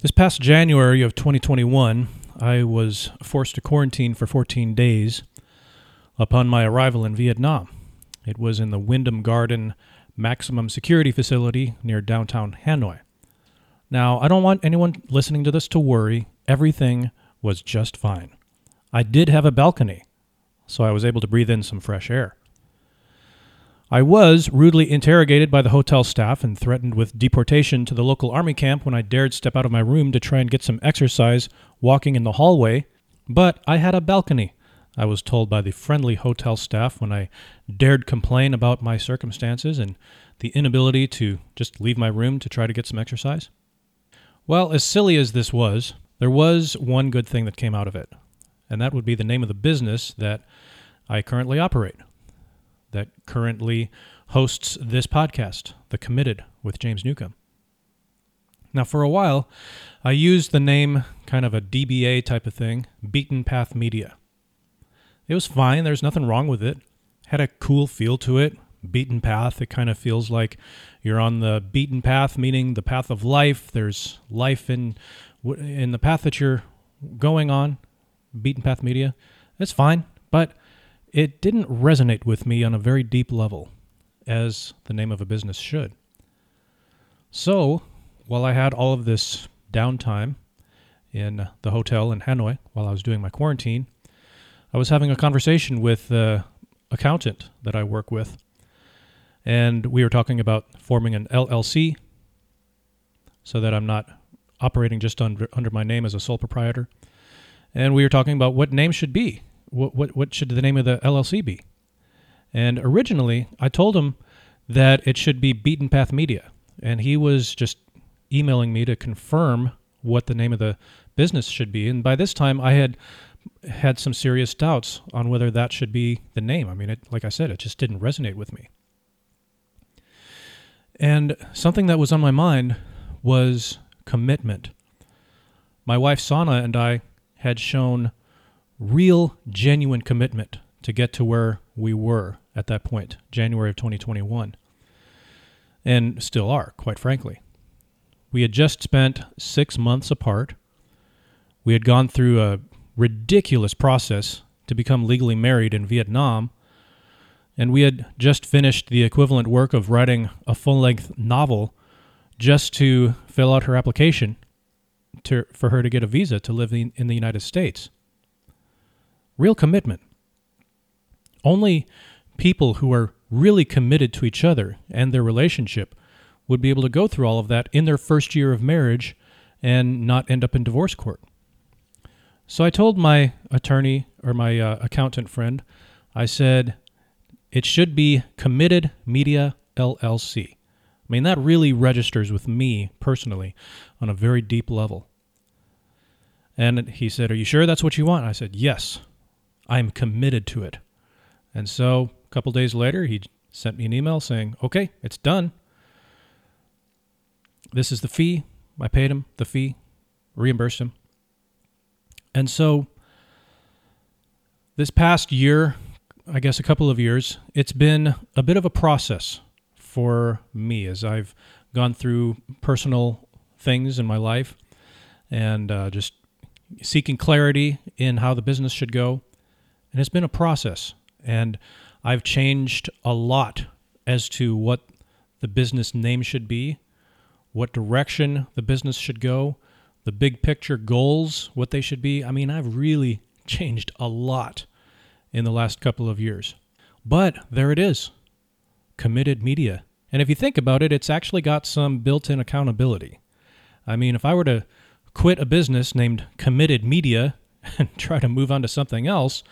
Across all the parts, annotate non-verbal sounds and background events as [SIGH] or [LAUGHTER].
This past January of 2021, I was forced to quarantine for 14 days upon my arrival in Vietnam. It was in the Wyndham Garden maximum security facility near downtown Hanoi. Now, I don't want anyone listening to this to worry. Everything was just fine. I did have a balcony, so I was able to breathe in some fresh air. I was rudely interrogated by the hotel staff and threatened with deportation to the local army camp when I dared step out of my room to try and get some exercise walking in the hallway, but I had a balcony, I was told by the friendly hotel staff when I dared complain about my circumstances and the inability to just leave my room to try to get some exercise. Well, as silly as this was, there was one good thing that came out of it, and that would be the name of the business that I currently operate that currently hosts this podcast, The Committed with James Newcomb. Now, for a while, I used the name kind of a DBA type of thing, Beatin' Path Media. It was fine, there's nothing wrong with it. Had a cool feel to it, beaten path. It kind of feels like you're on the beaten path, meaning the path of life. There's life in in the path that you're going on. Beatin' Path Media. It's fine, but it didn't resonate with me on a very deep level, as the name of a business should. So, while I had all of this downtime in the hotel in Hanoi while I was doing my quarantine, I was having a conversation with the accountant that I work with, and we were talking about forming an LLC so that I'm not operating just under, under my name as a sole proprietor. And we were talking about what name should be what, what, what should the name of the LLC be? And originally, I told him that it should be Beatin' Path Media. And he was just emailing me to confirm what the name of the business should be. And by this time, I had had some serious doubts on whether that should be the name. I mean, it, like I said, it just didn't resonate with me. And something that was on my mind was commitment. My wife Sana and I had shown real, genuine commitment to get to where we were at that point, January of 2021, and still are, quite frankly. We had just spent six months apart. We had gone through a ridiculous process to become legally married in Vietnam, and we had just finished the equivalent work of writing a full length novel just to fill out her application to, for her to get a visa to live in, in the United States real commitment. Only people who are really committed to each other and their relationship would be able to go through all of that in their first year of marriage and not end up in divorce court. So I told my attorney or my uh, accountant friend, I said, it should be Committed Media LLC. I mean, that really registers with me personally on a very deep level. And he said, Are you sure that's what you want? I said, Yes. I'm committed to it. And so a couple days later, he sent me an email saying, okay, it's done. This is the fee. I paid him the fee, reimbursed him. And so this past year, I guess a couple of years, it's been a bit of a process for me as I've gone through personal things in my life and uh, just seeking clarity in how the business should go. And it's been a process. And I've changed a lot as to what the business name should be, what direction the business should go, the big picture goals, what they should be. I mean, I've really [LAUGHS] changed a lot in the last couple of years. But there it is committed media. And if you think about it, it's actually got some built in accountability. I mean, if I were to quit a business named Committed Media [LAUGHS] and try to move on to something else,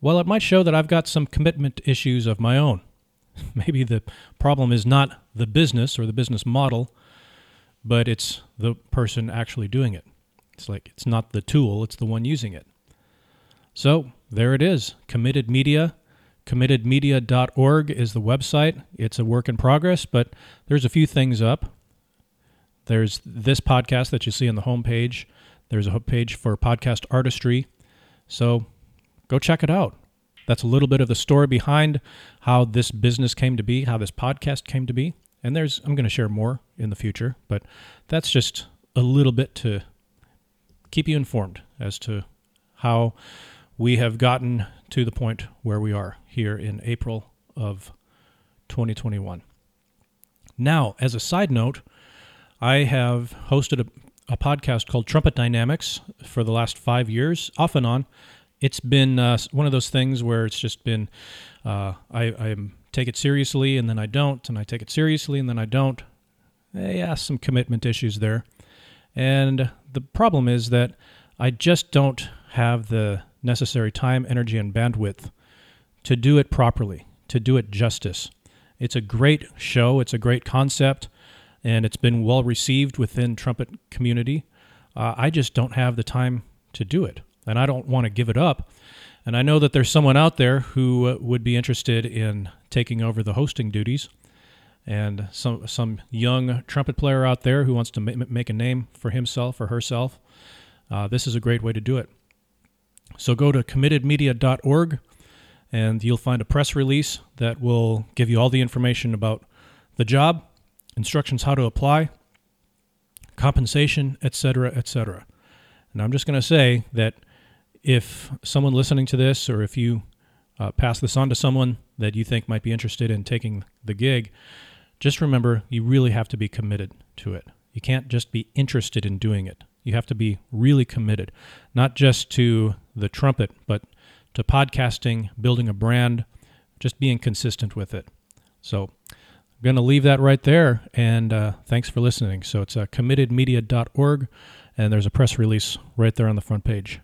well, it might show that I've got some commitment issues of my own. [LAUGHS] Maybe the problem is not the business or the business model, but it's the person actually doing it. It's like it's not the tool, it's the one using it. So there it is Committed Media. CommittedMedia.org is the website. It's a work in progress, but there's a few things up. There's this podcast that you see on the homepage. There's a page for podcast artistry. So go check it out. That's a little bit of the story behind how this business came to be, how this podcast came to be. And there's I'm going to share more in the future, but that's just a little bit to keep you informed as to how we have gotten to the point where we are here in April of 2021. Now, as a side note, I have hosted a, a podcast called Trumpet Dynamics for the last five years, off and on. It's been uh, one of those things where it's just been uh, I, I take it seriously and then I don't, and I take it seriously and then I don't. Eh, yeah, some commitment issues there. And the problem is that I just don't have the necessary time, energy, and bandwidth to do it properly, to do it justice. It's a great show, it's a great concept, and it's been well received within trumpet community. Uh, I just don't have the time to do it, and I don't want to give it up. And I know that there's someone out there who uh, would be interested in taking over the hosting duties, and some some young trumpet player out there who wants to ma- make a name for himself or herself. Uh, this is a great way to do it. So go to committedmedia.org and you'll find a press release that will give you all the information about the job, instructions how to apply, compensation, etc., etc. And I'm just going to say that if someone listening to this or if you uh, pass this on to someone that you think might be interested in taking the gig, just remember you really have to be committed to it. You can't just be interested in doing it. You have to be really committed, not just to the trumpet, but to podcasting, building a brand, just being consistent with it. So I'm going to leave that right there. And uh, thanks for listening. So it's uh, committedmedia.org, and there's a press release right there on the front page.